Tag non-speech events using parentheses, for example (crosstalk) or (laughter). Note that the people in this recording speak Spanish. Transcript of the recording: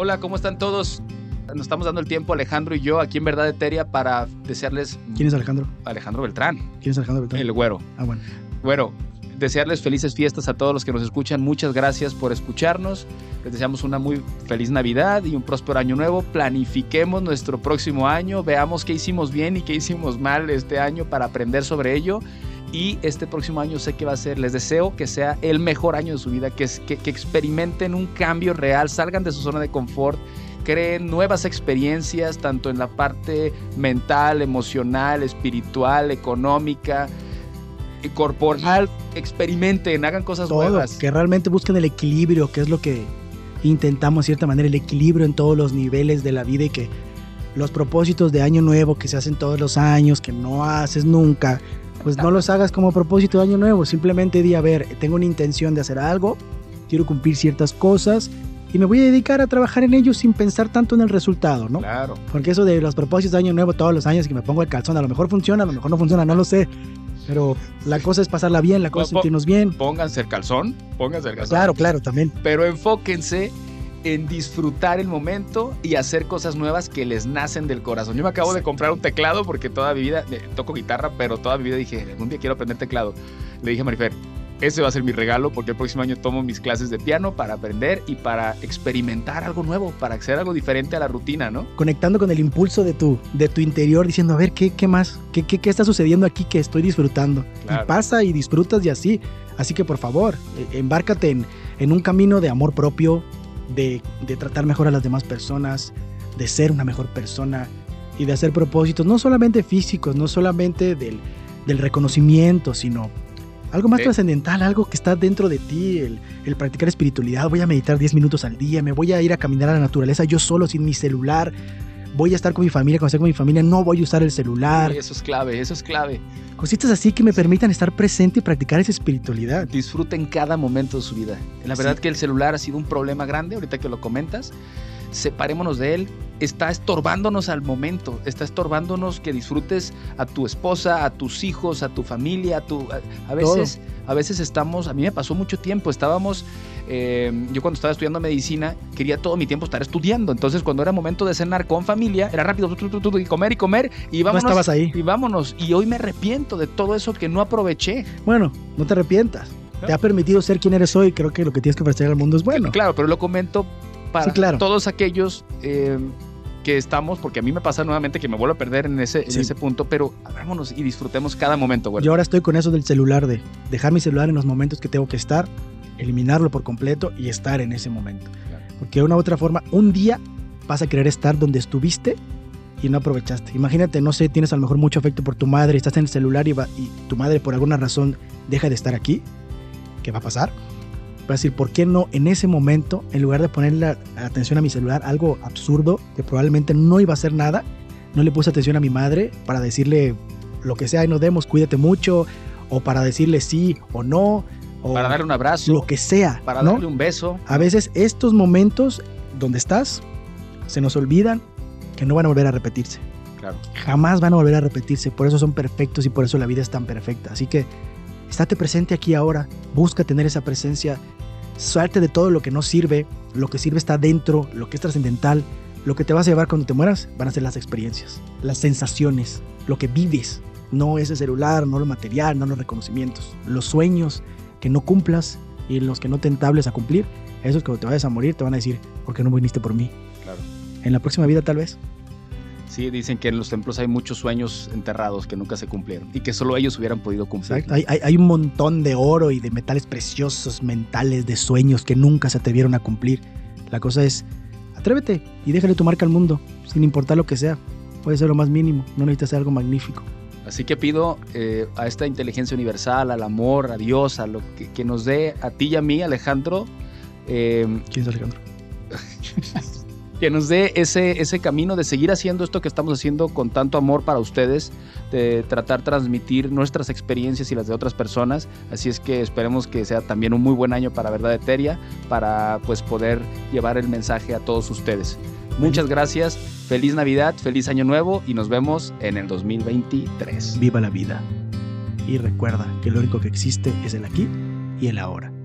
Hola, ¿cómo están todos? Nos estamos dando el tiempo, Alejandro y yo, aquí en Verdad Eteria, para desearles. ¿Quién es Alejandro? Alejandro Beltrán. ¿Quién es Alejandro Beltrán? El güero. Ah, bueno. Bueno, desearles felices fiestas a todos los que nos escuchan. Muchas gracias por escucharnos. Les deseamos una muy feliz Navidad y un próspero año nuevo. Planifiquemos nuestro próximo año, veamos qué hicimos bien y qué hicimos mal este año para aprender sobre ello. Y este próximo año sé que va a ser, les deseo que sea el mejor año de su vida, que, que, que experimenten un cambio real, salgan de su zona de confort, creen nuevas experiencias, tanto en la parte mental, emocional, espiritual, económica, corporal, experimenten, hagan cosas Todo, nuevas. Que realmente busquen el equilibrio, que es lo que intentamos de cierta manera, el equilibrio en todos los niveles de la vida y que los propósitos de año nuevo que se hacen todos los años, que no haces nunca, pues no los hagas como propósito de año nuevo, simplemente di, a ver, tengo una intención de hacer algo, quiero cumplir ciertas cosas y me voy a dedicar a trabajar en ello sin pensar tanto en el resultado, ¿no? Claro. Porque eso de los propósitos de año nuevo todos los años que me pongo el calzón, a lo mejor funciona, a lo mejor no funciona, no lo sé. Pero la cosa es pasarla bien, la cosa es sentirnos bien. Pónganse el calzón, pónganse el calzón. Claro, claro, también. Pero enfóquense en disfrutar el momento y hacer cosas nuevas que les nacen del corazón. Yo me acabo de comprar un teclado porque toda mi vida eh, toco guitarra, pero toda mi vida dije, algún día quiero aprender teclado. Le dije a Marifer, ese va a ser mi regalo porque el próximo año tomo mis clases de piano para aprender y para experimentar algo nuevo, para hacer algo diferente a la rutina, ¿no? Conectando con el impulso de tu, de tu interior, diciendo, a ver, ¿qué, qué más? ¿Qué, qué, qué está sucediendo aquí que estoy disfrutando? Claro. Y pasa y disfrutas y así. Así que por favor, eh, embárcate en, en un camino de amor propio, de, de tratar mejor a las demás personas, de ser una mejor persona y de hacer propósitos, no solamente físicos, no solamente del, del reconocimiento, sino algo más Sí. trascendental, algo que está dentro de ti, el, el practicar espiritualidad. Voy a meditar 10 minutos al día, me voy a ir a caminar a la naturaleza yo solo, sin mi celular. Voy a estar con mi familia, cuando esté con mi familia, no voy a usar el celular. Eso es clave, eso es clave. Cositas así que me permitan estar presente y practicar esa espiritualidad. disfruten cada momento de su vida. La verdad Sí. que el celular ha sido un problema grande, ahorita que lo comentas. Separémonos de él. Está estorbándonos al momento, está estorbándonos que disfrutes a tu esposa, a tus hijos, a tu familia, a tu... A, a veces, a veces estamos, a mí me pasó mucho tiempo, estábamos, eh, yo cuando estaba estudiando medicina, quería todo mi tiempo estar estudiando. Entonces cuando era momento de cenar con familia, era rápido, tu, tu, tu, tu, y comer y comer, y No vámonos. estabas ahí. y vámonos. Y hoy me arrepiento de todo eso que no aproveché. Bueno, no te arrepientas. Te ha permitido ser quien eres hoy. Creo que lo que tienes que ofrecer al mundo es bueno. Claro, pero lo comento para Sí, claro. todos aquellos eh, que estamos, porque a mí me pasa nuevamente que me vuelvo a perder en ese, en Sí. ese punto, pero vámonos y disfrutemos cada momento, güey. Yo ahora estoy con eso del celular, de dejar mi celular en los momentos que tengo que estar, eliminarlo por completo y estar en ese momento. Claro. Porque de una u otra forma, un día vas a querer estar donde estuviste y no aprovechaste. Imagínate, no sé, tienes a lo mejor mucho afecto por tu madre, estás en el celular y, va- y tu madre por alguna razón deja de estar aquí. ¿Qué va a pasar? Va a decir, ¿por qué no en ese momento, en lugar de ponerle atención a mi celular, algo absurdo que probablemente no iba a hacer nada, no le puse atención a mi madre para decirle lo que sea y nos demos, cuídate mucho, o para decirle sí o no, o para darle un abrazo, lo que sea, para ¿no? darle un beso. A veces estos momentos donde estás se nos olvidan que no van a volver a repetirse. Claro. Jamás van a volver a repetirse. Por eso son perfectos y por eso la vida es tan perfecta. Así que estate presente aquí ahora. Busca tener esa presencia. Salte de todo lo que no sirve. Lo que sirve está dentro. Lo que es trascendental. Lo que te vas a llevar cuando te mueras van a ser las experiencias, las sensaciones, lo que vives. No ese celular, no lo material, no los reconocimientos. Los sueños que no cumplas y los que no te entables a cumplir. Esos cuando te vayas a morir te van a decir, ¿por qué no viniste por mí? Claro. En la próxima vida tal vez. Sí, dicen que en los templos hay muchos sueños enterrados que nunca se cumplieron y que solo ellos hubieran podido cumplir. Exacto. Hay, hay- hay un montón de oro y de metales preciosos, mentales, de sueños que nunca se atrevieron a cumplir. La cosa es, atrévete y déjale tu marca al mundo, sin importar lo que sea. Puede ser lo más mínimo, no necesitas ser algo magnífico. Así que pido eh, a esta inteligencia universal, al amor, a Dios, a lo que, que nos dé a ti y a mí, Alejandro, eh, ¿Quién es Alejandro? (laughs) que nos dé ese, ese camino de seguir haciendo esto que estamos haciendo con tanto amor para ustedes, de tratar de transmitir nuestras experiencias y las de otras personas. Así es que esperemos que sea también un muy buen año para Verdad Eteria, para pues poder llevar el mensaje a todos ustedes. Muchas gracias, feliz Navidad, feliz Año Nuevo y nos vemos en el 2023. Viva la vida. Y recuerda que lo único que existe es el aquí y el ahora.